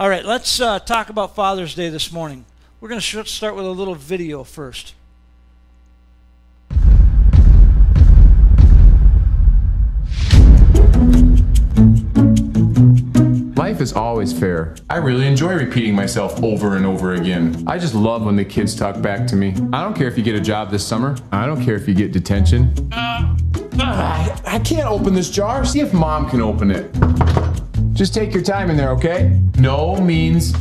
All right, let's uh, talk about Father's Day this morning. We're going to start with a little video first. Life is always fair. I really enjoy repeating myself over and over again. I just love when the kids talk back to me. I don't care if you get a job this summer. I don't care if you get detention. Uh, uh, I can't open this jar. See if mom can open it. Just take your time in there, okay? No means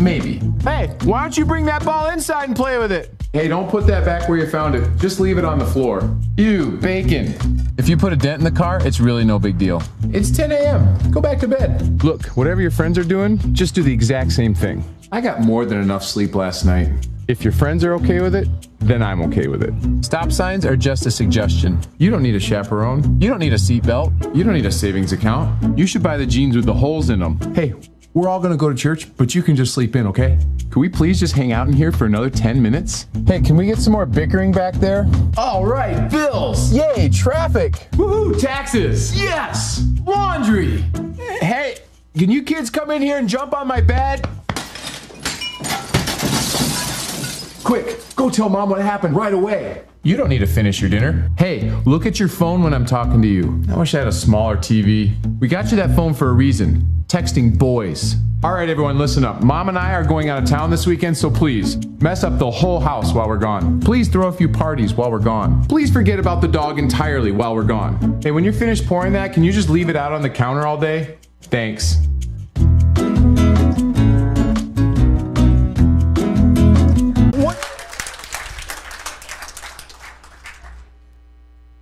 maybe. Hey, why don't you bring that ball inside and play with it? Hey, don't put that back where you found it. Just leave it on the floor. You, bacon. If you put a dent in the car, it's really no big deal. It's 10 a.m. Go back to bed. Look, whatever your friends are doing, just do the exact same thing. I got more than enough sleep last night. If your friends are okay with it, then I'm okay with it. Stop signs are just a suggestion. You don't need a chaperone. You don't need a seatbelt. You don't need a savings account. You should buy the jeans with the holes in them. Hey, we're all gonna go to church, but you can just sleep in, okay? Can we please just hang out in here for another 10 minutes? Hey, can we get some more bickering back there? All right, bills. Yay, traffic. Woohoo, taxes. Yes. Laundry. Hey, can you kids come in here and jump on my bed? Quick, go tell mom what happened right away. You don't need to finish your dinner. Hey, look at your phone when I'm talking to you. I wish I had a smaller TV. We got you that phone for a reason texting boys. All right, everyone, listen up. Mom and I are going out of town this weekend, so please mess up the whole house while we're gone. Please throw a few parties while we're gone. Please forget about the dog entirely while we're gone. Hey, when you're finished pouring that, can you just leave it out on the counter all day? Thanks.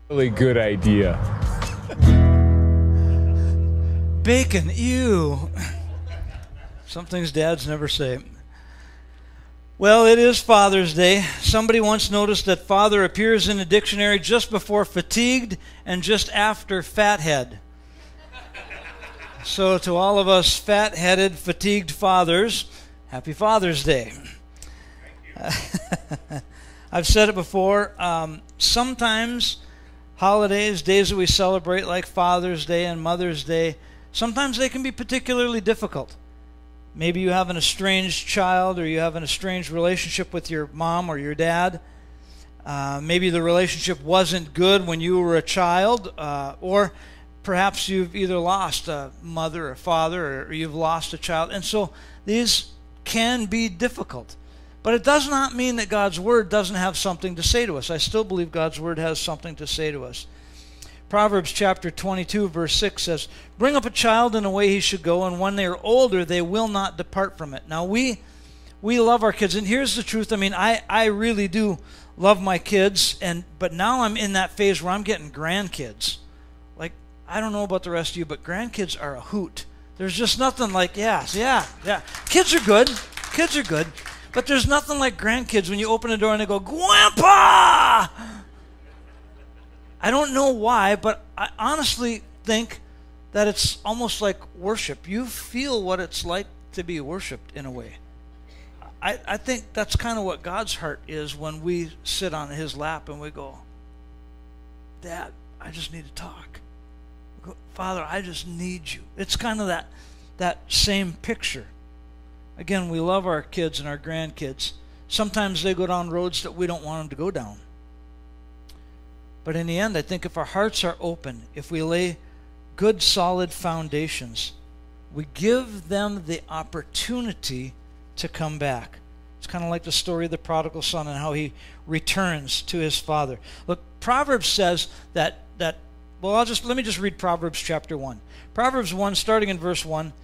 Really good idea. Bacon, ew. Some things dads never say. Well, it is Father's Day. Somebody once noticed that father appears in the dictionary just before fatigued and just after fathead. So, to all of us fat headed, fatigued fathers, happy Father's Day. I've said it before. Um, sometimes holidays, days that we celebrate, like Father's Day and Mother's Day, Sometimes they can be particularly difficult. Maybe you have an estranged child or you have an estranged relationship with your mom or your dad. Uh, maybe the relationship wasn't good when you were a child, uh, or perhaps you've either lost a mother or father or you've lost a child. And so these can be difficult. But it does not mean that God's Word doesn't have something to say to us. I still believe God's Word has something to say to us. Proverbs chapter 22, verse 6 says, Bring up a child in the way he should go, and when they are older, they will not depart from it. Now, we, we love our kids, and here's the truth. I mean, I, I really do love my kids, and but now I'm in that phase where I'm getting grandkids. Like, I don't know about the rest of you, but grandkids are a hoot. There's just nothing like, yeah, yeah, yeah. Kids are good. Kids are good. But there's nothing like grandkids when you open the door and they go, Grandpa! I don't know why, but I honestly think that it's almost like worship. You feel what it's like to be worshiped in a way. I, I think that's kind of what God's heart is when we sit on his lap and we go, Dad, I just need to talk. Father, I just need you. It's kind of that that same picture. Again, we love our kids and our grandkids. Sometimes they go down roads that we don't want them to go down. But in the end, I think if our hearts are open, if we lay good, solid foundations, we give them the opportunity to come back. It's kind of like the story of the prodigal son and how he returns to his father. Look, Proverbs says that that well, I'll just let me just read Proverbs chapter 1. Proverbs 1 starting in verse 1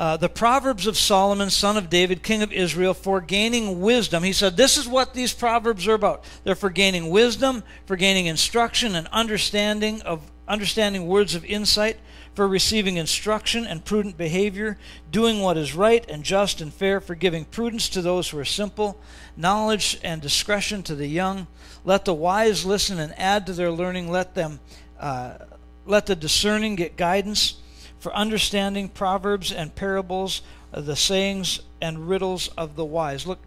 uh, the Proverbs of Solomon, son of David, king of Israel, for gaining wisdom. He said, This is what these Proverbs are about. They're for gaining wisdom, for gaining instruction and understanding of understanding words of insight, for receiving instruction and prudent behavior, doing what is right and just and fair, for giving prudence to those who are simple, knowledge and discretion to the young. Let the wise listen and add to their learning. Let them uh, let the discerning get guidance for understanding proverbs and parables, the sayings and riddles of the wise. Look,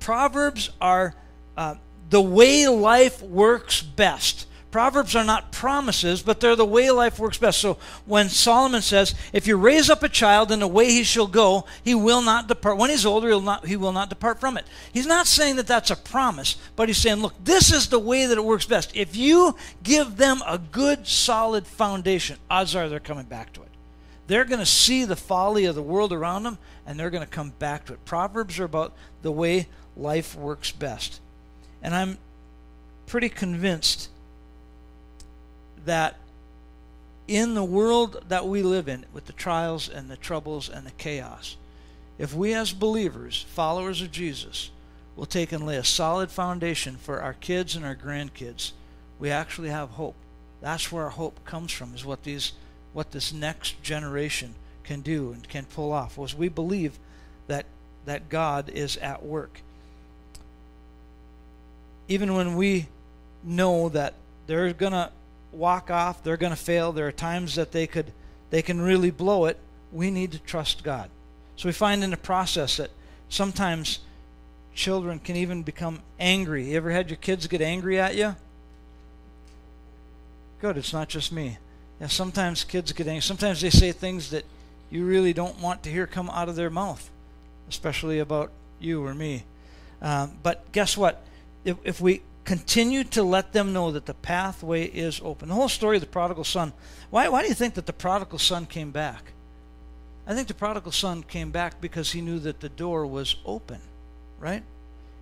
proverbs are uh, the way life works best. Proverbs are not promises, but they're the way life works best. So when Solomon says, if you raise up a child in the way he shall go, he will not depart. When he's older, he'll not, he will not depart from it. He's not saying that that's a promise, but he's saying, look, this is the way that it works best. If you give them a good, solid foundation, odds are they're coming back to it. They're going to see the folly of the world around them, and they're going to come back to it. Proverbs are about the way life works best. And I'm pretty convinced that in the world that we live in, with the trials and the troubles and the chaos, if we as believers, followers of Jesus, will take and lay a solid foundation for our kids and our grandkids, we actually have hope. That's where our hope comes from, is what these what this next generation can do and can pull off. Was we believe that that God is at work. Even when we know that they're gonna walk off, they're going to fail. There are times that they could they can really blow it. We need to trust God. So we find in the process that sometimes children can even become angry. You ever had your kids get angry at you? Good, it's not just me. Yeah, sometimes kids get angry. Sometimes they say things that you really don't want to hear come out of their mouth, especially about you or me. Um, but guess what? If, if we continue to let them know that the pathway is open. The whole story of the prodigal son. Why, why do you think that the prodigal son came back? I think the prodigal son came back because he knew that the door was open, right?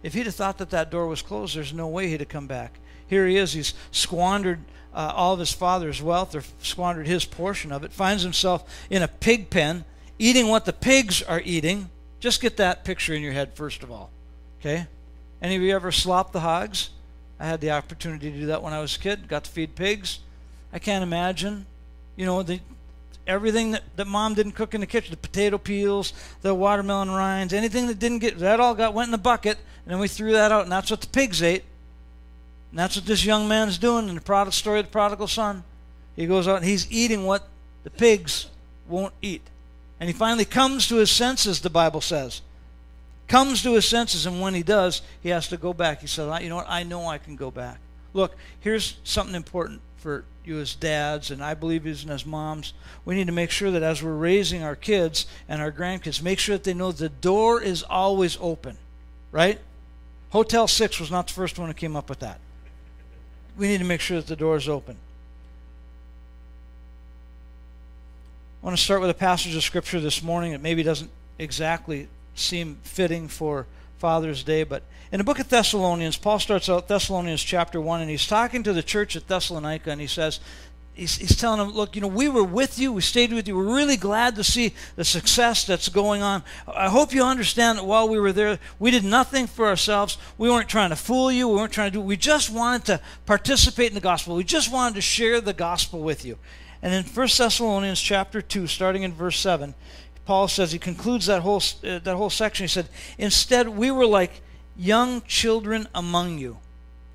If he'd have thought that that door was closed, there's no way he'd have come back. Here he is. He's squandered uh, all of his father's wealth, or squandered his portion of it, finds himself in a pig pen, eating what the pigs are eating. Just get that picture in your head, first of all. Okay? Any of you ever slop the hogs? I had the opportunity to do that when I was a kid. Got to feed pigs. I can't imagine, you know, the everything that, that mom didn't cook in the kitchen, the potato peels, the watermelon rinds, anything that didn't get that all got went in the bucket, and then we threw that out, and that's what the pigs ate. And that's what this young man's doing in the prodigal story of the prodigal son. He goes out and he's eating what the pigs won't eat. And he finally comes to his senses, the Bible says comes to his senses, and when he does, he has to go back. He says, You know what? I know I can go back. Look, here's something important for you as dads, and I believe even as moms. We need to make sure that as we're raising our kids and our grandkids, make sure that they know the door is always open, right? Hotel 6 was not the first one who came up with that. We need to make sure that the door is open. I want to start with a passage of Scripture this morning that maybe doesn't exactly seem fitting for Father's Day. But in the book of Thessalonians, Paul starts out Thessalonians chapter 1, and he's talking to the church at Thessalonica, and he says, He's, he's, telling them, look, you know, we were with you, we stayed with you, we're really glad to see the success that's going on. I hope you understand that while we were there, we did nothing for ourselves. We weren't trying to fool you, we weren't trying to do we just wanted to participate in the gospel. We just wanted to share the gospel with you. And in 1 Thessalonians chapter 2, starting in verse 7, Paul says he concludes that whole uh, that whole section. He said, "Instead, we were like young children among you.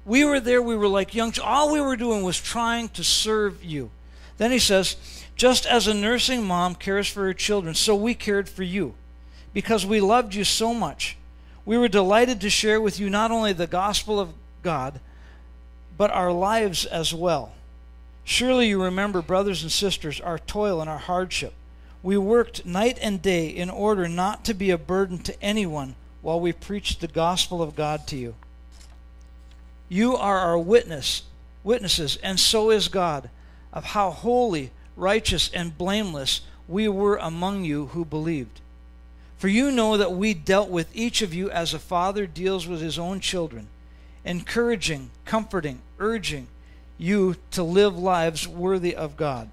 We were there. We were like young. All we were doing was trying to serve you." Then he says, "Just as a nursing mom cares for her children, so we cared for you, because we loved you so much. We were delighted to share with you not only the gospel of God, but our lives as well." Surely you remember, brothers and sisters, our toil and our hardship we worked night and day in order not to be a burden to anyone while we preached the gospel of God to you. You are our witness, witnesses, and so is God, of how holy, righteous, and blameless we were among you who believed. For you know that we dealt with each of you as a father deals with his own children, encouraging, comforting, urging you to live lives worthy of God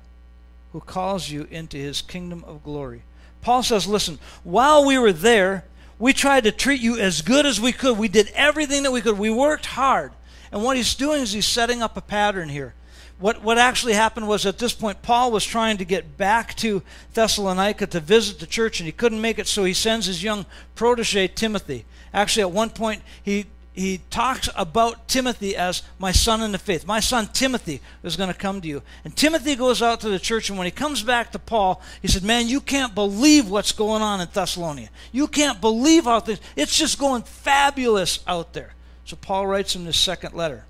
who calls you into his kingdom of glory. Paul says, listen, while we were there, we tried to treat you as good as we could. We did everything that we could. We worked hard. And what he's doing is he's setting up a pattern here. What, what actually happened was at this point, Paul was trying to get back to Thessalonica to visit the church, and he couldn't make it, so he sends his young protege, Timothy. Actually, at one point, he he talks about Timothy as my son in the faith. My son Timothy is going to come to you. And Timothy goes out to the church, and when he comes back to Paul, he said, Man, you can't believe what's going on in Thessalonica. You can't believe how things, it's just going fabulous out there. So Paul writes in this second letter.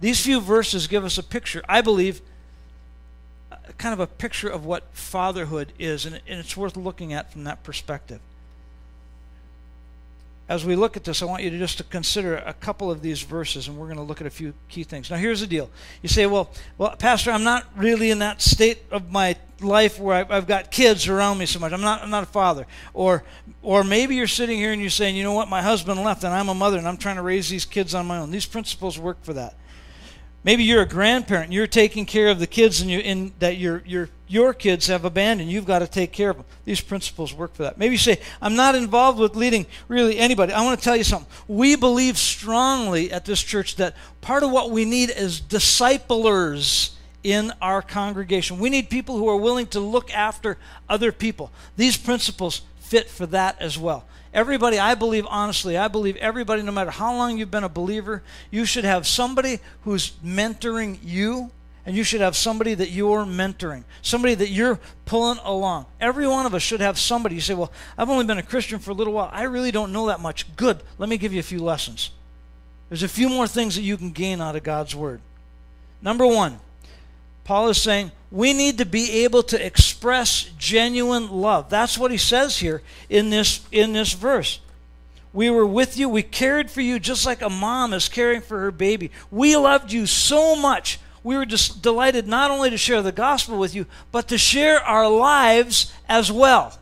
These few verses give us a picture, I believe, kind of a picture of what fatherhood is, and it's worth looking at from that perspective as we look at this, I want you to just to consider a couple of these verses, and we're going to look at a few key things. Now, here's the deal: you say, "Well, well, Pastor, I'm not really in that state of my life where I've got kids around me so much. I'm not, I'm not a father." Or, or maybe you're sitting here and you're saying, "You know what? My husband left, and I'm a mother, and I'm trying to raise these kids on my own." These principles work for that. Maybe you're a grandparent. and You're taking care of the kids, and you in that your your your kids have abandoned. You've got to take care of them. These principles work for that. Maybe you say, "I'm not involved with leading really anybody." I want to tell you something. We believe strongly at this church that part of what we need is disciplers in our congregation. We need people who are willing to look after other people. These principles fit for that as well. Everybody, I believe, honestly, I believe everybody, no matter how long you've been a believer, you should have somebody who's mentoring you, and you should have somebody that you're mentoring, somebody that you're pulling along. Every one of us should have somebody. You say, Well, I've only been a Christian for a little while. I really don't know that much. Good. Let me give you a few lessons. There's a few more things that you can gain out of God's Word. Number one, Paul is saying we need to be able to express genuine love. That's what he says here in this in this verse. We were with you, we cared for you just like a mom is caring for her baby. We loved you so much. We were just delighted not only to share the gospel with you, but to share our lives as well.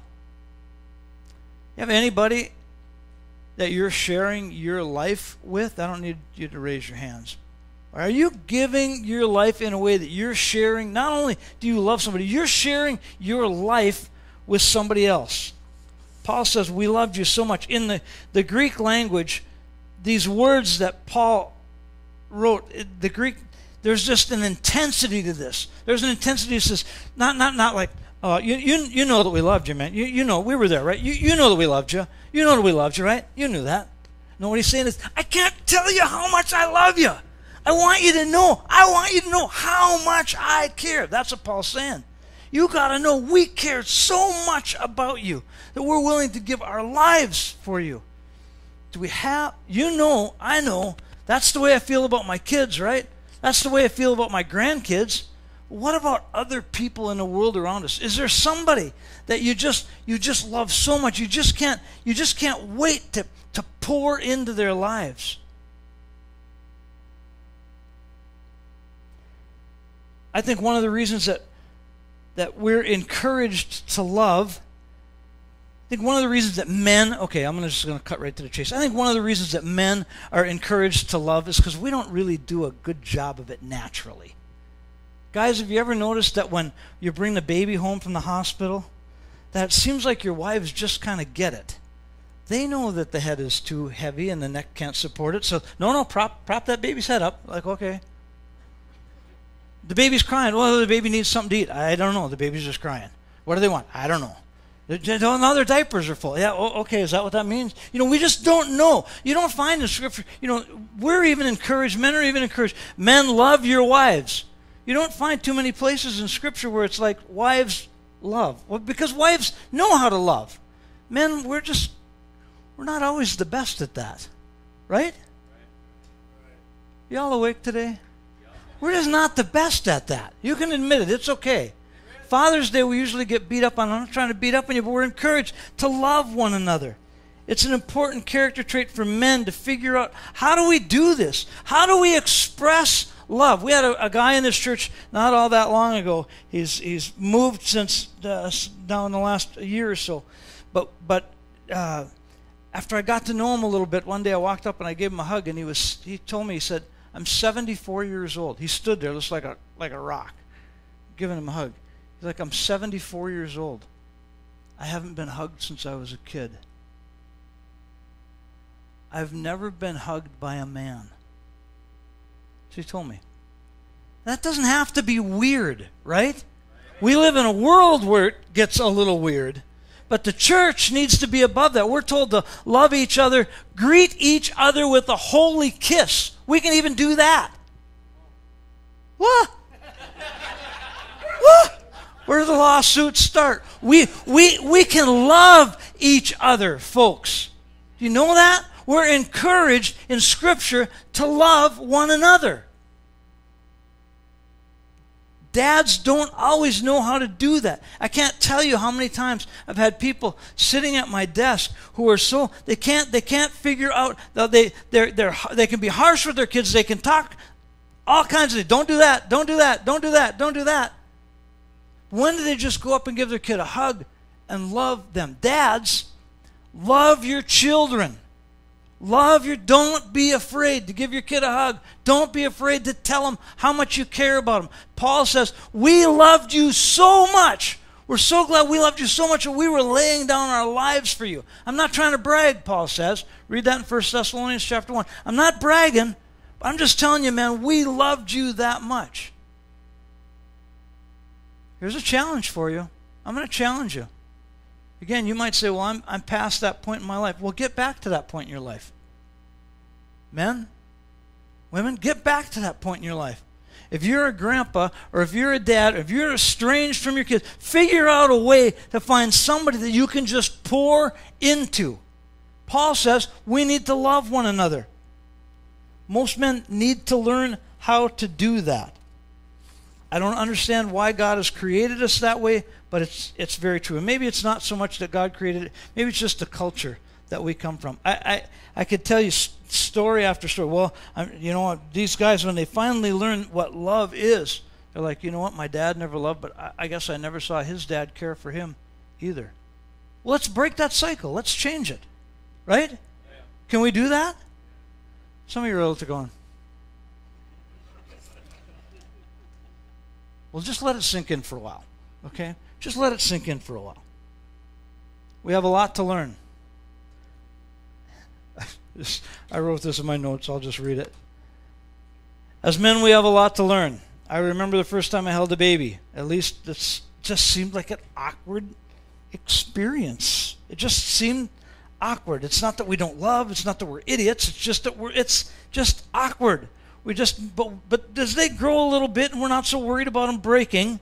You have anybody that you're sharing your life with? I don't need you to raise your hands. Are you giving your life in a way that you're sharing? Not only do you love somebody, you're sharing your life with somebody else. Paul says, We loved you so much. In the, the Greek language, these words that Paul wrote, the Greek, there's just an intensity to this. There's an intensity that says, not, not, not like, uh, you, you, you know that we loved you, man. You, you know, we were there, right? You, you know that we loved you. You know that we loved you, right? You knew that. No, what he's saying is, I can't tell you how much I love you. I want you to know. I want you to know how much I care. That's what Paul's saying. You got to know we care so much about you that we're willing to give our lives for you. Do we have, you know, I know, that's the way I feel about my kids, right? That's the way I feel about my grandkids. What about other people in the world around us? Is there somebody that you just you just love so much you just can't you just can't wait to to pour into their lives? I think one of the reasons that that we're encouraged to love I think one of the reasons that men, okay, I'm just going to cut right to the chase. I think one of the reasons that men are encouraged to love is because we don't really do a good job of it naturally. Guys, have you ever noticed that when you bring the baby home from the hospital, that it seems like your wives just kind of get it? They know that the head is too heavy and the neck can't support it. So, no, no, prop, prop that baby's head up. Like, okay, the baby's crying. Well, the baby needs something to eat. I don't know. The baby's just crying. What do they want? I don't know. Now their diapers are full. Yeah, okay, is that what that means? You know, we just don't know. You don't find in Scripture, you know, we're even encouraged, men are even encouraged. Men love your wives. You don't find too many places in Scripture where it's like wives love. Well, because wives know how to love. Men, we're just, we're not always the best at that. Right? Y'all awake today? We're just not the best at that. You can admit it. It's okay. Father's Day, we usually get beat up on. I'm not trying to beat up on you, but we're encouraged to love one another. It's an important character trait for men to figure out how do we do this? How do we express love? We had a, a guy in this church not all that long ago. He's he's moved since uh, now in the last year or so, but but uh, after I got to know him a little bit, one day I walked up and I gave him a hug, and he was he told me he said, I'm 74 years old. He stood there just like a, like a rock, giving him a hug. He's like, I'm 74 years old. I haven't been hugged since I was a kid. I've never been hugged by a man. She told me. That doesn't have to be weird, right? We live in a world where it gets a little weird. But the church needs to be above that. We're told to love each other, greet each other with a holy kiss. We can even do that. What? what? Where do the lawsuits start? We, we, we can love each other, folks. Do you know that? We're encouraged in Scripture to love one another. Dads don't always know how to do that. I can't tell you how many times I've had people sitting at my desk who are so they can't they can't figure out they they they they can be harsh with their kids. They can talk all kinds of things. don't do that, don't do that, don't do that, don't do that. When do they just go up and give their kid a hug and love them? Dads, love your children. Love your, don't be afraid to give your kid a hug. Don't be afraid to tell them how much you care about them. Paul says, We loved you so much. We're so glad we loved you so much that we were laying down our lives for you. I'm not trying to brag, Paul says. Read that in 1 Thessalonians chapter 1. I'm not bragging. I'm just telling you, man, we loved you that much. Here's a challenge for you. I'm going to challenge you. Again, you might say, well, I'm, I'm past that point in my life. Well, get back to that point in your life. Men, women, get back to that point in your life. If you're a grandpa or if you're a dad or if you're estranged from your kids, figure out a way to find somebody that you can just pour into. Paul says we need to love one another. Most men need to learn how to do that. I don't understand why God has created us that way, but it's it's very true. And maybe it's not so much that God created it. Maybe it's just the culture that we come from. I I, I could tell you story after story. Well, I'm, you know what? These guys, when they finally learn what love is, they're like, you know what? My dad never loved, but I, I guess I never saw his dad care for him either. Well, let's break that cycle. Let's change it, right? Yeah. Can we do that? Some of you are going. Well, just let it sink in for a while, okay? Just let it sink in for a while. We have a lot to learn. I wrote this in my notes. I'll just read it. As men, we have a lot to learn. I remember the first time I held a baby. At least it just seemed like an awkward experience. It just seemed awkward. It's not that we don't love. It's not that we're idiots. It's just that we're. It's just awkward. We just. But but as they grow a little bit and we're not so worried about them breaking,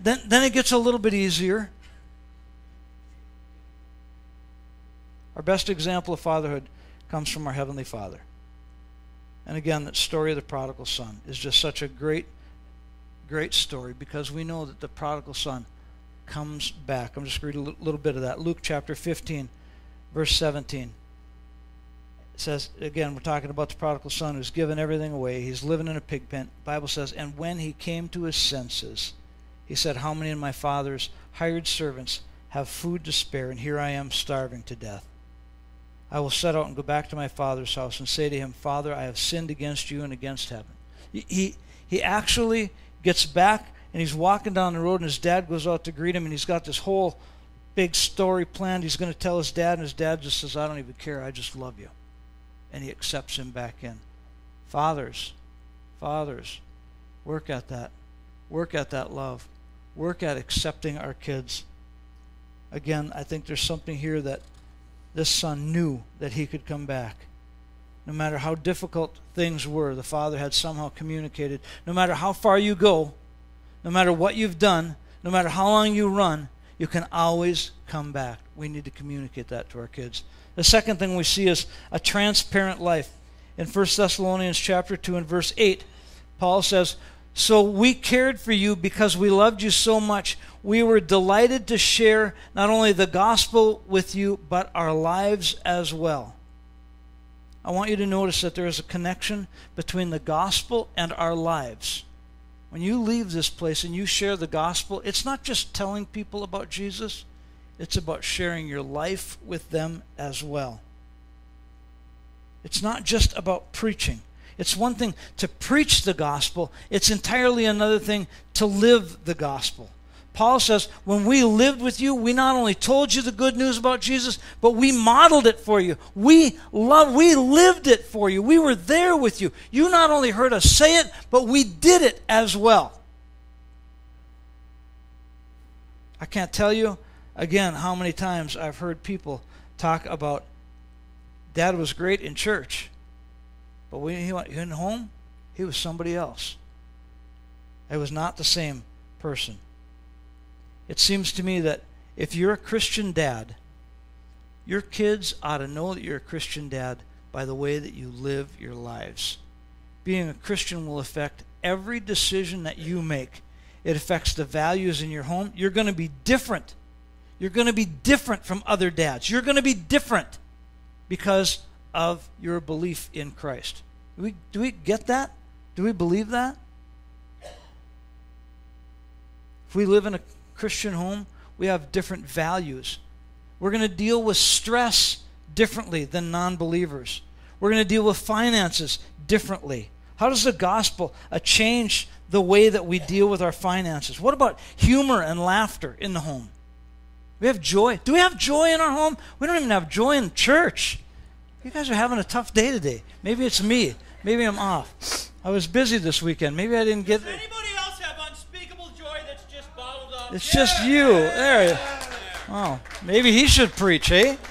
then then it gets a little bit easier. Our best example of fatherhood comes from our Heavenly Father. And again, that story of the prodigal son is just such a great, great story because we know that the prodigal son comes back. I'm just going to read a little bit of that. Luke chapter 15, verse 17. It says, again, we're talking about the prodigal son who's given everything away. He's living in a pig pen. Bible says, and when he came to his senses, he said, How many of my father's hired servants have food to spare, and here I am starving to death? I will set out and go back to my father's house and say to him, Father, I have sinned against you and against heaven. He, he actually gets back and he's walking down the road and his dad goes out to greet him and he's got this whole big story planned. He's going to tell his dad and his dad just says, I don't even care. I just love you. And he accepts him back in. Fathers, fathers, work at that. Work at that love. Work at accepting our kids. Again, I think there's something here that this son knew that he could come back. No matter how difficult things were, the father had somehow communicated. No matter how far you go, no matter what you've done, no matter how long you run, you can always come back. We need to communicate that to our kids. The second thing we see is a transparent life. In 1 Thessalonians chapter 2 and verse 8, Paul says, so we cared for you because we loved you so much. We were delighted to share not only the gospel with you, but our lives as well. I want you to notice that there is a connection between the gospel and our lives. When you leave this place and you share the gospel, it's not just telling people about Jesus, it's about sharing your life with them as well. It's not just about preaching. It's one thing to preach the gospel, it's entirely another thing to live the gospel. Paul says, when we lived with you, we not only told you the good news about Jesus, but we modeled it for you. We loved, we lived it for you. We were there with you. You not only heard us say it, but we did it as well. I can't tell you again how many times I've heard people talk about dad was great in church. But when he went home, he was somebody else. It was not the same person. It seems to me that if you're a Christian dad, your kids ought to know that you're a Christian dad by the way that you live your lives. Being a Christian will affect every decision that you make. It affects the values in your home. You're going to be different. You're going to be different from other dads. You're going to be different because of your belief in Christ. Do we, do we get that? Do we believe that? If we live in a Christian home, we have different values. We're going to deal with stress differently than non believers. We're going to deal with finances differently. How does the gospel uh, change the way that we deal with our finances? What about humor and laughter in the home? We have joy. Do we have joy in our home? We don't even have joy in church. You guys are having a tough day today. Maybe it's me. Maybe I'm off. I was busy this weekend. Maybe I didn't get. Does anybody else have unspeakable joy that's just bottled up? It's just you. There. Oh, maybe he should preach, eh?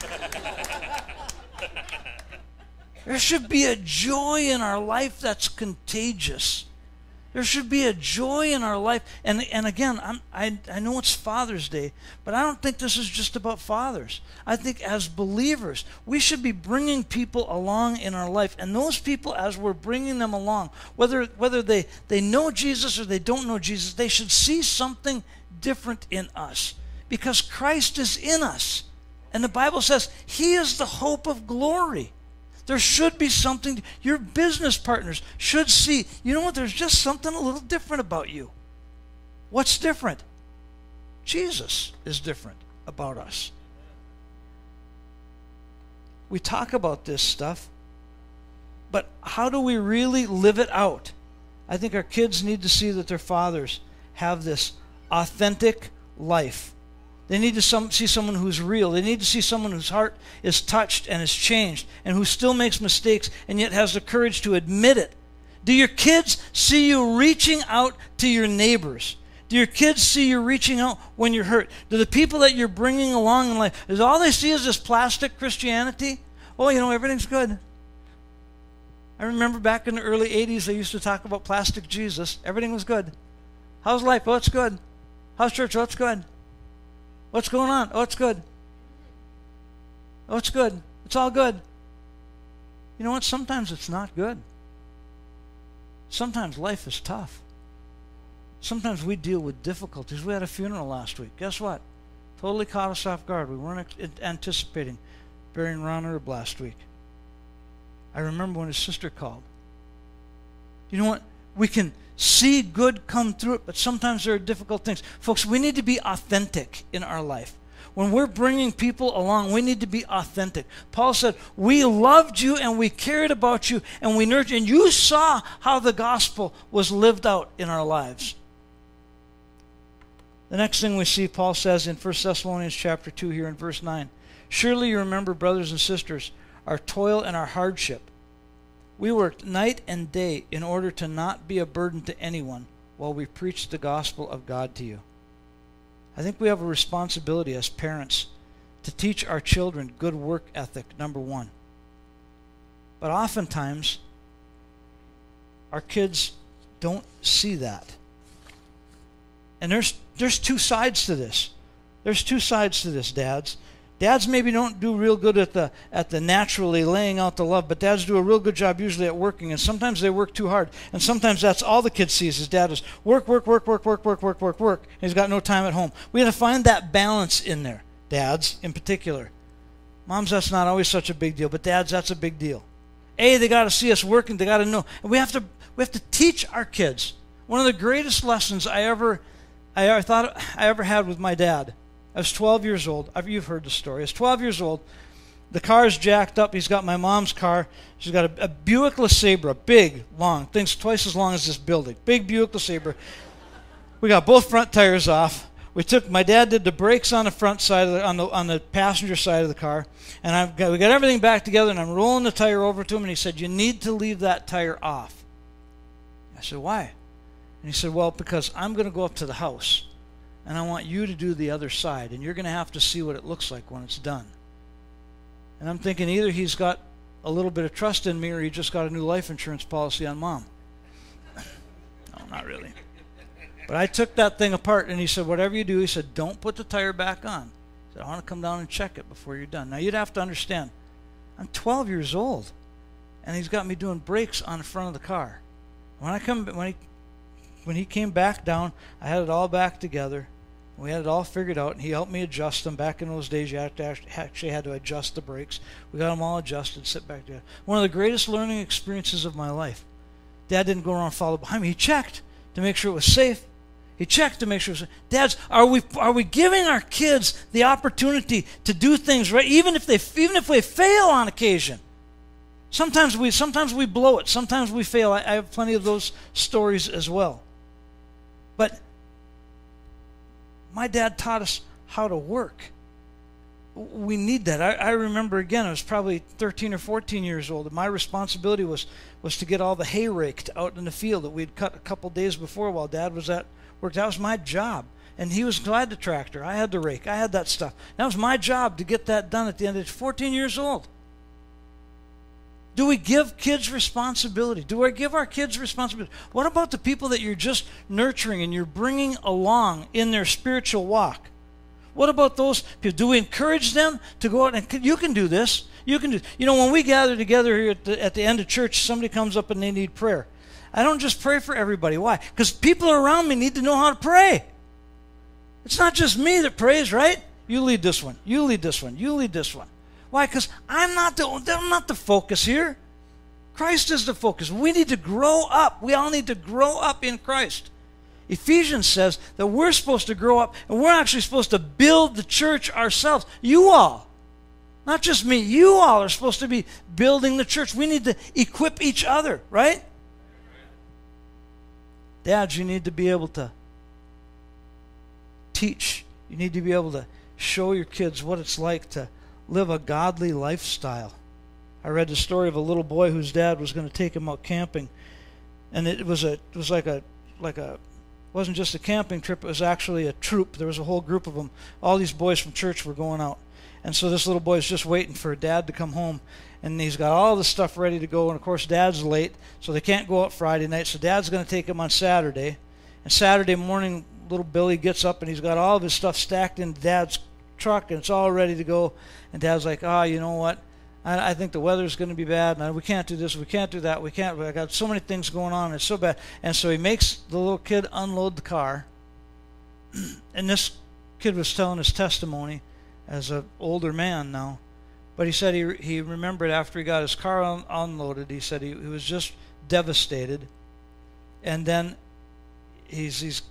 There should be a joy in our life that's contagious. There should be a joy in our life. And, and again, I'm, I, I know it's Father's Day, but I don't think this is just about fathers. I think as believers, we should be bringing people along in our life. And those people, as we're bringing them along, whether, whether they, they know Jesus or they don't know Jesus, they should see something different in us because Christ is in us. And the Bible says He is the hope of glory. There should be something, your business partners should see, you know what, there's just something a little different about you. What's different? Jesus is different about us. We talk about this stuff, but how do we really live it out? I think our kids need to see that their fathers have this authentic life they need to some, see someone who's real. They need to see someone whose heart is touched and is changed and who still makes mistakes and yet has the courage to admit it. Do your kids see you reaching out to your neighbors? Do your kids see you reaching out when you're hurt? Do the people that you're bringing along in life, is all they see is this plastic Christianity? Oh, you know, everything's good. I remember back in the early 80s, they used to talk about plastic Jesus. Everything was good. How's life? Oh, it's good. How's church? Oh, it's good. What's going on? Oh, it's good. Oh, it's good. It's all good. You know what? Sometimes it's not good. Sometimes life is tough. Sometimes we deal with difficulties. We had a funeral last week. Guess what? Totally caught us off guard. We weren't anticipating burying Ron Herb last week. I remember when his sister called. You know what? We can see good come through it, but sometimes there are difficult things. Folks, we need to be authentic in our life. When we're bringing people along, we need to be authentic. Paul said, We loved you and we cared about you and we nurtured, and you saw how the gospel was lived out in our lives. The next thing we see, Paul says in 1 Thessalonians chapter 2 here in verse 9 Surely you remember, brothers and sisters, our toil and our hardship we worked night and day in order to not be a burden to anyone while we preached the gospel of God to you. I think we have a responsibility as parents to teach our children good work ethic, number one. But oftentimes, our kids don't see that. And there's, there's two sides to this. There's two sides to this, dads. Dads maybe don't do real good at the at the naturally laying out the love, but dads do a real good job usually at working, and sometimes they work too hard. And sometimes that's all the kid sees is dad is work, work, work, work, work, work, work, work, work. And he's got no time at home. We have to find that balance in there, dads in particular. Moms, that's not always such a big deal, but dads, that's a big deal. A, they got to see us working. They got to know, and we have to we have to teach our kids. One of the greatest lessons I ever I ever thought I ever had with my dad I was 12 years old. You've heard the story. I was 12 years old. The car's jacked up. He's got my mom's car. She's got a, a Buick LeSabre, big, long, thing's twice as long as this building. Big Buick LeSabre. We got both front tires off. We took my dad did the brakes on the front side of the, on the on the passenger side of the car, and I've got, we got everything back together. And I'm rolling the tire over to him, and he said, "You need to leave that tire off." I said, "Why?" And he said, "Well, because I'm going to go up to the house." And I want you to do the other side, and you're going to have to see what it looks like when it's done. And I'm thinking either he's got a little bit of trust in me or he just got a new life insurance policy on mom. no, not really. But I took that thing apart and he said, Whatever you do, he said, don't put the tire back on. He said, I want to come down and check it before you're done. Now you'd have to understand, I'm 12 years old, and he's got me doing brakes on the front of the car. When I come, when he when he came back down, I had it all back together. We had it all figured out, and he helped me adjust them. Back in those days, you actually had to adjust the brakes. We got them all adjusted, sit back together. One of the greatest learning experiences of my life. Dad didn't go around follow behind me. He checked to make sure it was safe. He checked to make sure. Dads, are we are we giving our kids the opportunity to do things right, even if they even if we fail on occasion? Sometimes we sometimes we blow it. Sometimes we fail. I, I have plenty of those stories as well. But my dad taught us how to work. We need that. I, I, remember again, I was probably 13 or 14 years old, and my responsibility was, was to get all the hay raked out in the field that we'd cut a couple days before while dad was at work. That was my job. And he was glad to tractor. I had to rake. I had that stuff. That was my job to get that done at the end of 14 years old. Do we give kids responsibility? Do we give our kids responsibility? What about the people that you're just nurturing and you're bringing along in their spiritual walk? What about those people? Do we encourage them to go out and you can do this? You can do. You know, when we gather together here at the, at the end of church, somebody comes up and they need prayer. I don't just pray for everybody. Why? Because people around me need to know how to pray. It's not just me that prays, right? You lead this one. You lead this one. You lead this one. Why? Because I'm not the I'm not the focus here. Christ is the focus. We need to grow up. We all need to grow up in Christ. Ephesians says that we're supposed to grow up and we're actually supposed to build the church ourselves. You all. Not just me. You all are supposed to be building the church. We need to equip each other, right? Dads, you need to be able to teach. You need to be able to show your kids what it's like to live a godly lifestyle. I read the story of a little boy whose dad was going to take him out camping, and it was a it was like a like a wasn't just a camping trip. It was actually a troop. There was a whole group of them. All these boys from church were going out, and so this little boy is just waiting for dad to come home, and he's got all the stuff ready to go. And of course, dad's late, so they can't go out Friday night. So dad's going to take him on Saturday, and Saturday morning, little Billy gets up and he's got all of his stuff stacked in dad's truck, and it's all ready to go. And Dad's like, oh, you know what? I, I think the weather's going to be bad, and we can't do this, we can't do that, we can't. I got so many things going on, it's so bad. And so he makes the little kid unload the car. and this kid was telling his testimony as an older man now. But he said he, he remembered after he got his car un- unloaded, he said he, he was just devastated. And then he's, he's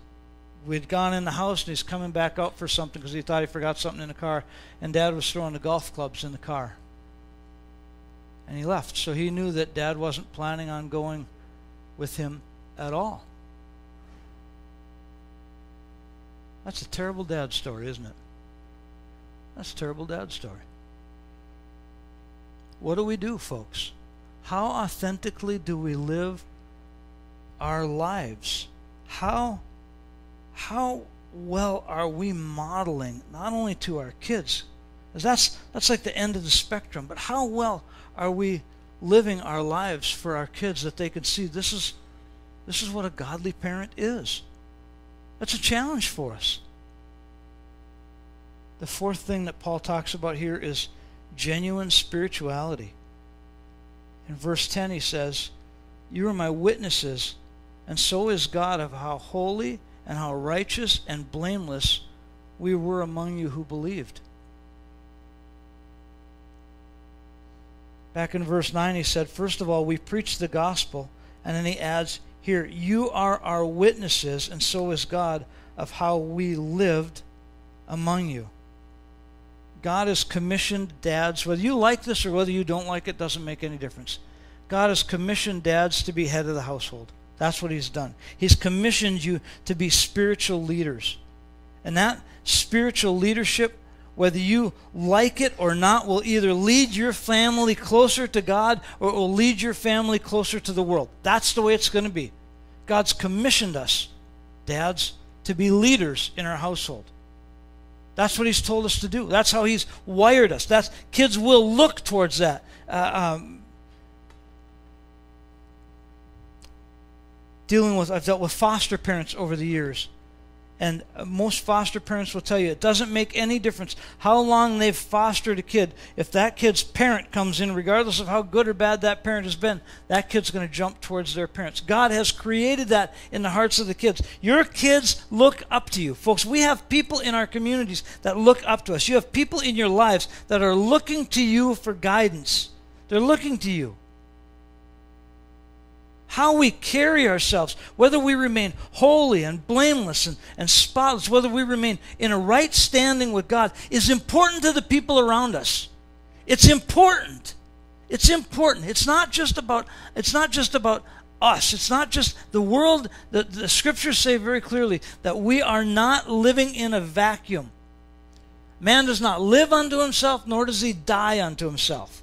we'd gone in the house and he's coming back out for something because he thought he forgot something in the car and dad was throwing the golf clubs in the car. And he left. So he knew that dad wasn't planning on going with him at all. That's a terrible dad story isn't it? That's a terrible dad story. What do we do folks? How authentically do we live our lives? How how well are we modeling not only to our kids because that's that's like the end of the spectrum but how well are we living our lives for our kids that they can see this is this is what a godly parent is. That's a challenge for us. The fourth thing that paul talks about here is genuine spirituality. In verse 10 he says you are my witnesses and so is god of how holy and how righteous and blameless we were among you who believed. Back in verse 9, he said, First of all, we preach the gospel. And then he adds, Here, you are our witnesses, and so is God, of how we lived among you. God has commissioned dads, whether you like this or whether you don't like it, doesn't make any difference. God has commissioned dads to be head of the household. That's what he's done. He's commissioned you to be spiritual leaders. And that spiritual leadership, whether you like it or not, will either lead your family closer to God or it will lead your family closer to the world. That's the way it's going to be. God's commissioned us, dads, to be leaders in our household. That's what he's told us to do. That's how he's wired us. That's kids will look towards that. Uh, um, dealing with I've dealt with foster parents over the years. And most foster parents will tell you it doesn't make any difference how long they've fostered a kid. If that kid's parent comes in, regardless of how good or bad that parent has been, that kid's going to jump towards their parents. God has created that in the hearts of the kids. Your kids look up to you. Folks, we have people in our communities that look up to us. You have people in your lives that are looking to you for guidance. They're looking to you how we carry ourselves, whether we remain holy and blameless and, and spotless, whether we remain in a right standing with God, is important to the people around us. It's important. It's important. It's not just about it's not just about us. It's not just the world. The, the scriptures say very clearly that we are not living in a vacuum. Man does not live unto himself, nor does he die unto himself.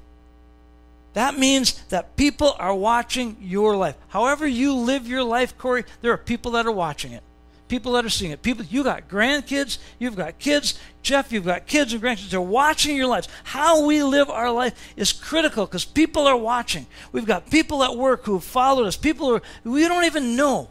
That means that people are watching your life. However you live your life, Corey, there are people that are watching it. People that are seeing it. People, you got grandkids, you've got kids. Jeff, you've got kids and grandkids. They're watching your lives. How we live our life is critical because people are watching. We've got people at work who have followed us. People who we don't even know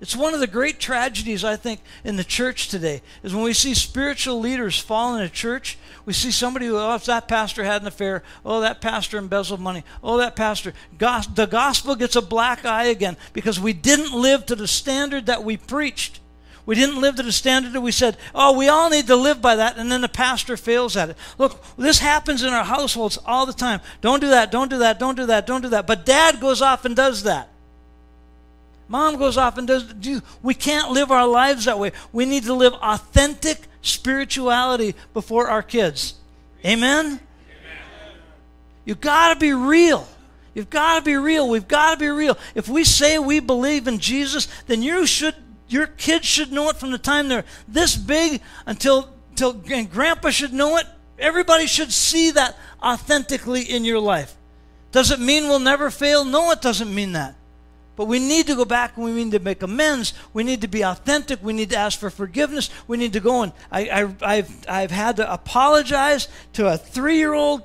it's one of the great tragedies, I think, in the church today is when we see spiritual leaders fall in a church. We see somebody who, oh, if that pastor had an affair, oh, that pastor embezzled money, oh, that pastor. Gos- the gospel gets a black eye again because we didn't live to the standard that we preached. We didn't live to the standard that we said, oh, we all need to live by that, and then the pastor fails at it. Look, this happens in our households all the time. Don't do that, don't do that, don't do that, don't do that. But dad goes off and does that. Mom goes off and does do. We can't live our lives that way. We need to live authentic spirituality before our kids. Amen? Amen. You've got to be real. You've got to be real. We've got to be real. If we say we believe in Jesus, then you should your kids should know it from the time they're this big until until and grandpa should know it. Everybody should see that authentically in your life. Does it mean we'll never fail? No, it doesn't mean that. But we need to go back and we need to make amends. We need to be authentic. We need to ask for forgiveness. We need to go and I, have I've had to apologize to a three year old,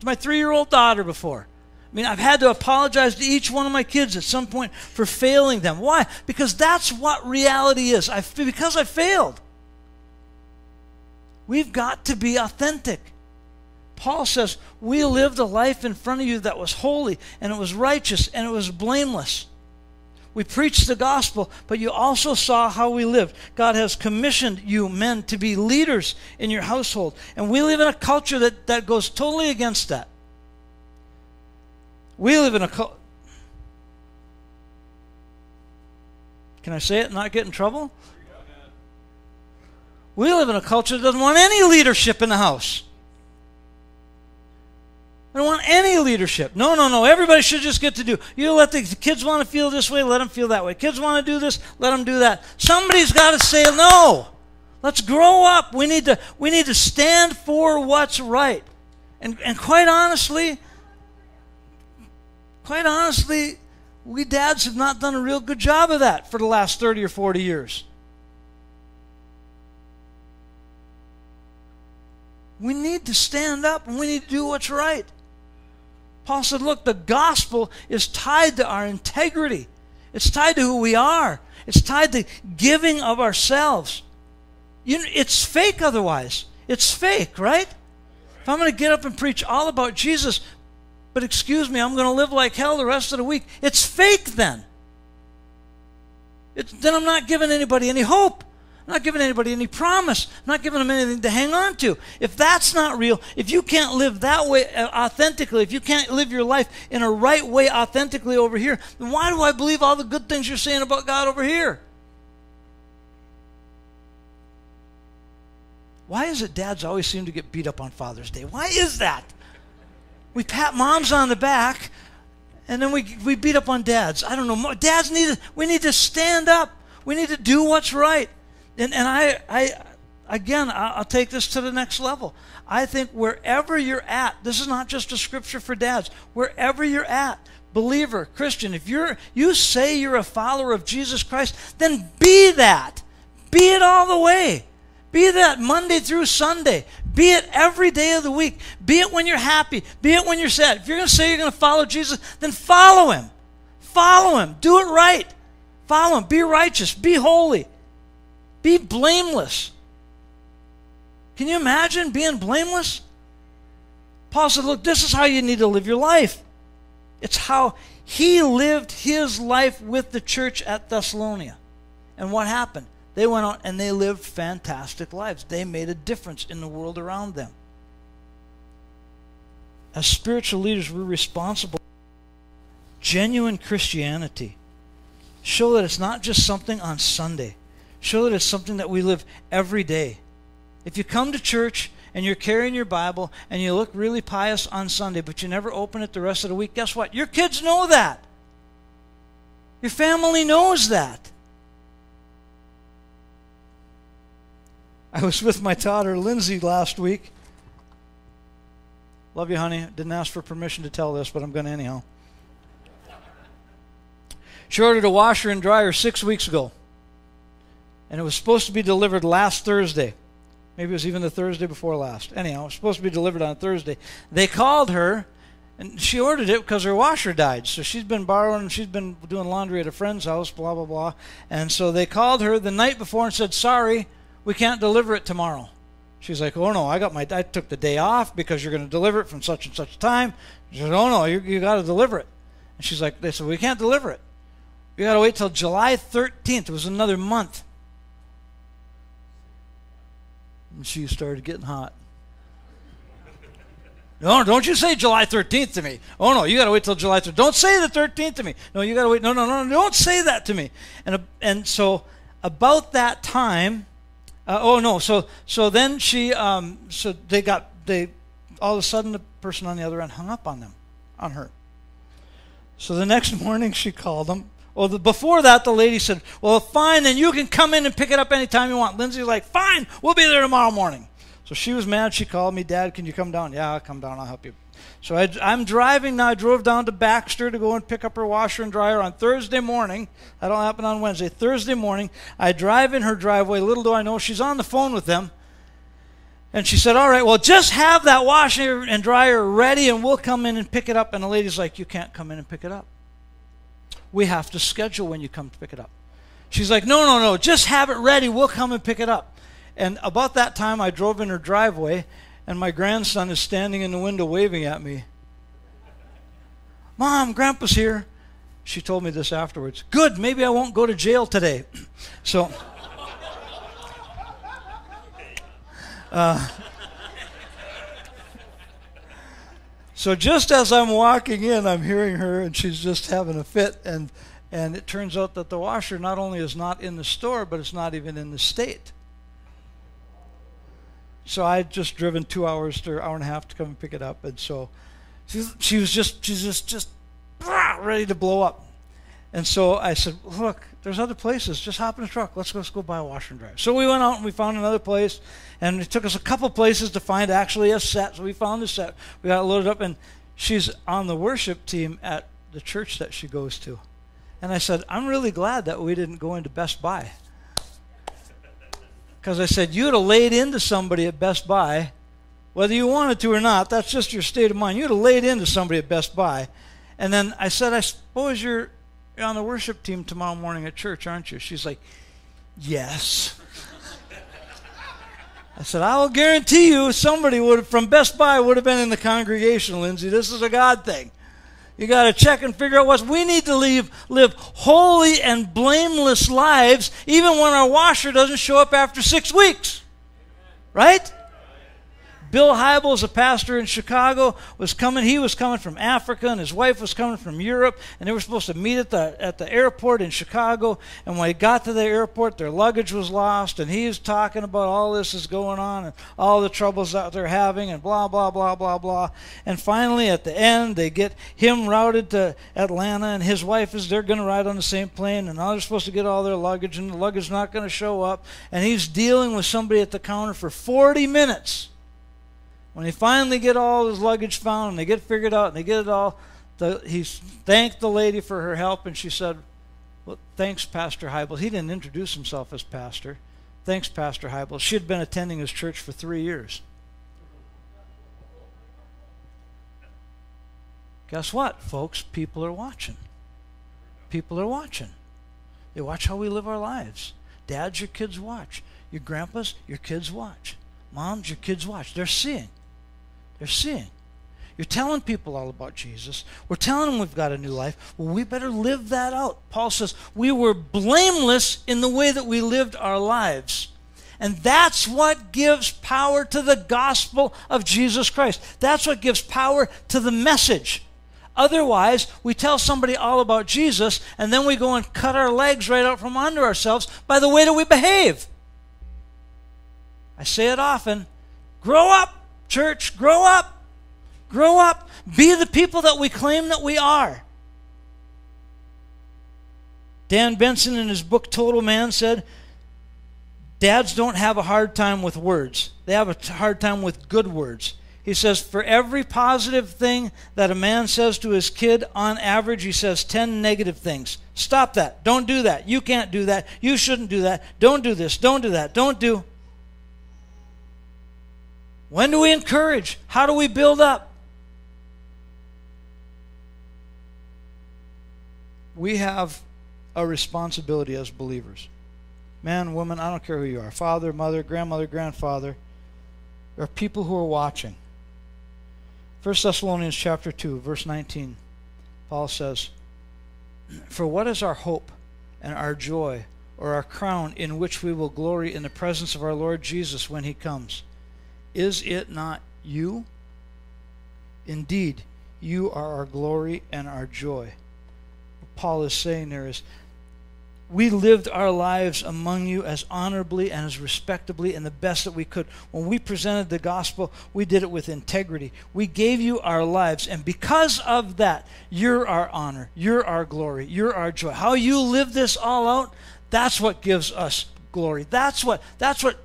to my three year old daughter before. I mean, I've had to apologize to each one of my kids at some point for failing them. Why? Because that's what reality is. I, because I failed. We've got to be authentic. Paul says, We lived a life in front of you that was holy, and it was righteous, and it was blameless. We preached the gospel, but you also saw how we lived. God has commissioned you, men, to be leaders in your household. And we live in a culture that, that goes totally against that. We live in a culture. Can I say it and not get in trouble? We live in a culture that doesn't want any leadership in the house. I don't want any leadership. No, no, no. Everybody should just get to do. You let the kids want to feel this way, let them feel that way. Kids want to do this, let them do that. Somebody's got to say no. Let's grow up. We need to we need to stand for what's right. And and quite honestly, quite honestly, we dads have not done a real good job of that for the last 30 or 40 years. We need to stand up and we need to do what's right. Paul said, Look, the gospel is tied to our integrity, it's tied to who we are, it's tied to giving of ourselves. You it's fake otherwise. It's fake, right? If I'm going to get up and preach all about Jesus, but excuse me, I'm going to live like hell the rest of the week, it's fake then. It's, then I'm not giving anybody any hope. Not giving anybody any promise. Not giving them anything to hang on to. If that's not real, if you can't live that way uh, authentically, if you can't live your life in a right way authentically over here, then why do I believe all the good things you're saying about God over here? Why is it dads always seem to get beat up on Father's Day? Why is that? We pat moms on the back and then we, we beat up on dads. I don't know. Dads need to, we need to stand up. We need to do what's right. And, and I, I, again, I'll take this to the next level. I think wherever you're at, this is not just a scripture for dads. Wherever you're at, believer, Christian, if you're you say you're a follower of Jesus Christ, then be that. Be it all the way. Be that Monday through Sunday. Be it every day of the week. Be it when you're happy. Be it when you're sad. If you're going to say you're going to follow Jesus, then follow him. Follow him. Do it right. Follow him. Be righteous. Be holy. Be blameless. Can you imagine being blameless? Paul said, Look, this is how you need to live your life. It's how he lived his life with the church at Thessalonica. And what happened? They went out and they lived fantastic lives. They made a difference in the world around them. As spiritual leaders, we're responsible. Genuine Christianity. Show that it's not just something on Sunday. Show that it's something that we live every day. If you come to church and you're carrying your Bible and you look really pious on Sunday, but you never open it the rest of the week, guess what? Your kids know that. Your family knows that. I was with my daughter Lindsay last week. Love you, honey. Didn't ask for permission to tell this, but I'm going to anyhow. She ordered a washer and dryer six weeks ago. And it was supposed to be delivered last Thursday. Maybe it was even the Thursday before last. Anyhow, it was supposed to be delivered on Thursday. They called her, and she ordered it because her washer died. So she's been borrowing, she's been doing laundry at a friend's house, blah, blah, blah. And so they called her the night before and said, Sorry, we can't deliver it tomorrow. She's like, Oh no, I got my, I took the day off because you're going to deliver it from such and such time. She said, Oh no, you, you got to deliver it. And she's like, They said, We can't deliver it. We got to wait till July 13th. It was another month. And she started getting hot. No, don't you say July 13th to me. Oh, no, you got to wait till July 13th. Don't say the 13th to me. No, you got to wait. No, no, no, don't say that to me. And, and so about that time, uh, oh, no, so so then she, um, so they got, they, all of a sudden the person on the other end hung up on them, on her. So the next morning she called them well, the, before that, the lady said, Well, fine, then you can come in and pick it up anytime you want. Lindsay's like, Fine, we'll be there tomorrow morning. So she was mad. She called me, Dad, can you come down? Yeah, I'll come down. I'll help you. So I, am driving now. I drove down to Baxter to go and pick up her washer and dryer on Thursday morning. That don't happen on Wednesday. Thursday morning, I drive in her driveway. Little do I know, she's on the phone with them. And she said, All right, well, just have that washer and dryer ready and we'll come in and pick it up. And the lady's like, You can't come in and pick it up we have to schedule when you come to pick it up. She's like, no, no, no, just have it ready. We'll come and pick it up. And about that time, I drove in her driveway, and my grandson is standing in the window waving at me. Mom, Grandpa's here. She told me this afterwards. Good, maybe I won't go to jail today. so, uh, So just as I'm walking in, I'm hearing her, and she's just having a fit. And and it turns out that the washer not only is not in the store, but it's not even in the state. So I would just driven two hours to hour and a half to come and pick it up, and so she was just she's just just ready to blow up. And so I said, look, there's other places. Just hop in a truck. Let's go, let's go buy a washer and dryer. So we went out and we found another place, and it took us a couple places to find actually a set. So we found a set. We got it loaded up, and she's on the worship team at the church that she goes to. And I said, I'm really glad that we didn't go into Best Buy. Because I said, you'd have laid into somebody at Best Buy, whether you wanted to or not, that's just your state of mind. You'd have laid into somebody at Best Buy. And then I said, I suppose you're you're on the worship team tomorrow morning at church, aren't you? She's like, Yes. I said, I will guarantee you somebody would from Best Buy would have been in the congregation, Lindsay. This is a God thing. You got to check and figure out what we need to live, live holy and blameless lives, even when our washer doesn't show up after six weeks. Right? Bill Hybels, a pastor in Chicago, was coming. He was coming from Africa, and his wife was coming from Europe, and they were supposed to meet at the at the airport in Chicago. And when he got to the airport, their luggage was lost, and he was talking about all this is going on and all the troubles that they're having, and blah blah blah blah blah. And finally, at the end, they get him routed to Atlanta, and his wife is they're going to ride on the same plane, and now they're supposed to get all their luggage, and the luggage is not going to show up, and he's dealing with somebody at the counter for 40 minutes when they finally get all his luggage found and they get figured out and they get it all, the, he thanked the lady for her help and she said, Well, thanks, Pastor Hybel. He didn't introduce himself as pastor. Thanks, Pastor Hybel. She had been attending his church for three years. Guess what, folks? People are watching. People are watching. They watch how we live our lives. Dads, your kids watch. Your grandpas, your kids watch. Moms, your kids watch. They're seeing. They're seeing. You're telling people all about Jesus. We're telling them we've got a new life. Well, we better live that out. Paul says, We were blameless in the way that we lived our lives. And that's what gives power to the gospel of Jesus Christ. That's what gives power to the message. Otherwise, we tell somebody all about Jesus and then we go and cut our legs right out from under ourselves by the way that we behave. I say it often grow up, church, grow up. Grow up. Be the people that we claim that we are. Dan Benson, in his book Total Man, said dads don't have a hard time with words, they have a hard time with good words. He says, for every positive thing that a man says to his kid, on average, he says 10 negative things. Stop that. Don't do that. You can't do that. You shouldn't do that. Don't do this. Don't do that. Don't do. When do we encourage? How do we build up? we have a responsibility as believers. Man, woman, I don't care who you are father, mother, grandmother, grandfather. There are people who are watching. 1 Thessalonians chapter 2, verse 19, Paul says, For what is our hope and our joy or our crown in which we will glory in the presence of our Lord Jesus when he comes? Is it not you? Indeed, you are our glory and our joy. Paul is saying there is we lived our lives among you as honorably and as respectably and the best that we could. When we presented the gospel, we did it with integrity. We gave you our lives, and because of that, you're our honor, you're our glory, you're our joy. How you live this all out, that's what gives us glory. That's what that's what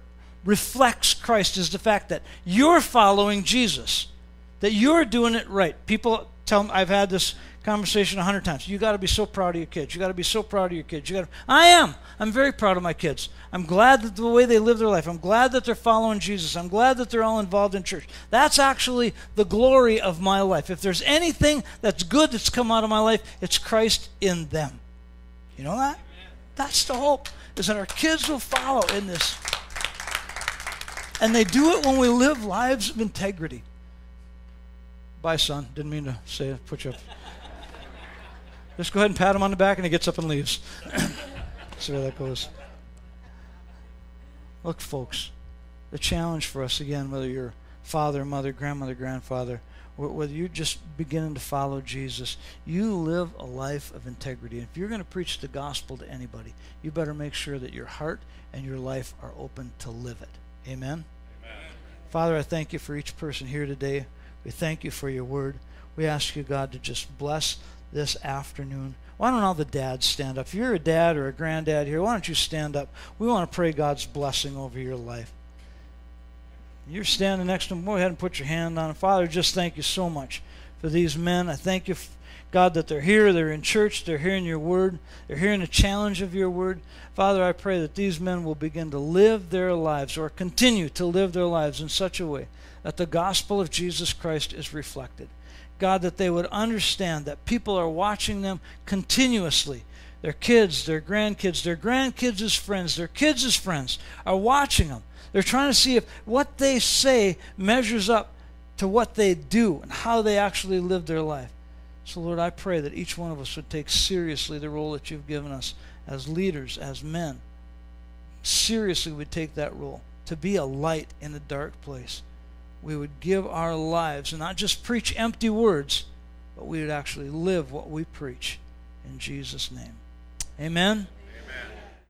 reflects Christ is the fact that you're following Jesus, that you're doing it right. People tell me I've had this conversation a hundred times. You got to be so proud of your kids. You got to be so proud of your kids. You got. I am. I'm very proud of my kids. I'm glad that the way they live their life. I'm glad that they're following Jesus. I'm glad that they're all involved in church. That's actually the glory of my life. If there's anything that's good that's come out of my life, it's Christ in them. You know that? That's the hope. Is that our kids will follow in this. And they do it when we live lives of integrity. Bye, son. Didn't mean to say. Put you up. Just go ahead and pat him on the back, and he gets up and leaves. See where that goes. Look, folks, the challenge for us again, whether you're father, mother, grandmother, grandfather, whether you're just beginning to follow Jesus, you live a life of integrity. If you're going to preach the gospel to anybody, you better make sure that your heart and your life are open to live it. Amen? Amen. Father, I thank you for each person here today. We thank you for your word. We ask you, God, to just bless this afternoon. Why don't all the dads stand up? If you're a dad or a granddad here, why don't you stand up? We want to pray God's blessing over your life. You're standing next to them. Go ahead and put your hand on them. Father, just thank you so much for these men. I thank you, God, that they're here. They're in church. They're hearing your word. They're hearing the challenge of your word. Father, I pray that these men will begin to live their lives or continue to live their lives in such a way that the gospel of Jesus Christ is reflected. God, that they would understand that people are watching them continuously. Their kids, their grandkids, their grandkids' friends, their kids' friends are watching them. They're trying to see if what they say measures up to what they do and how they actually live their life. So, Lord, I pray that each one of us would take seriously the role that you've given us as leaders, as men. Seriously, we'd take that role to be a light in a dark place we would give our lives and not just preach empty words, but we would actually live what we preach in Jesus' name. Amen.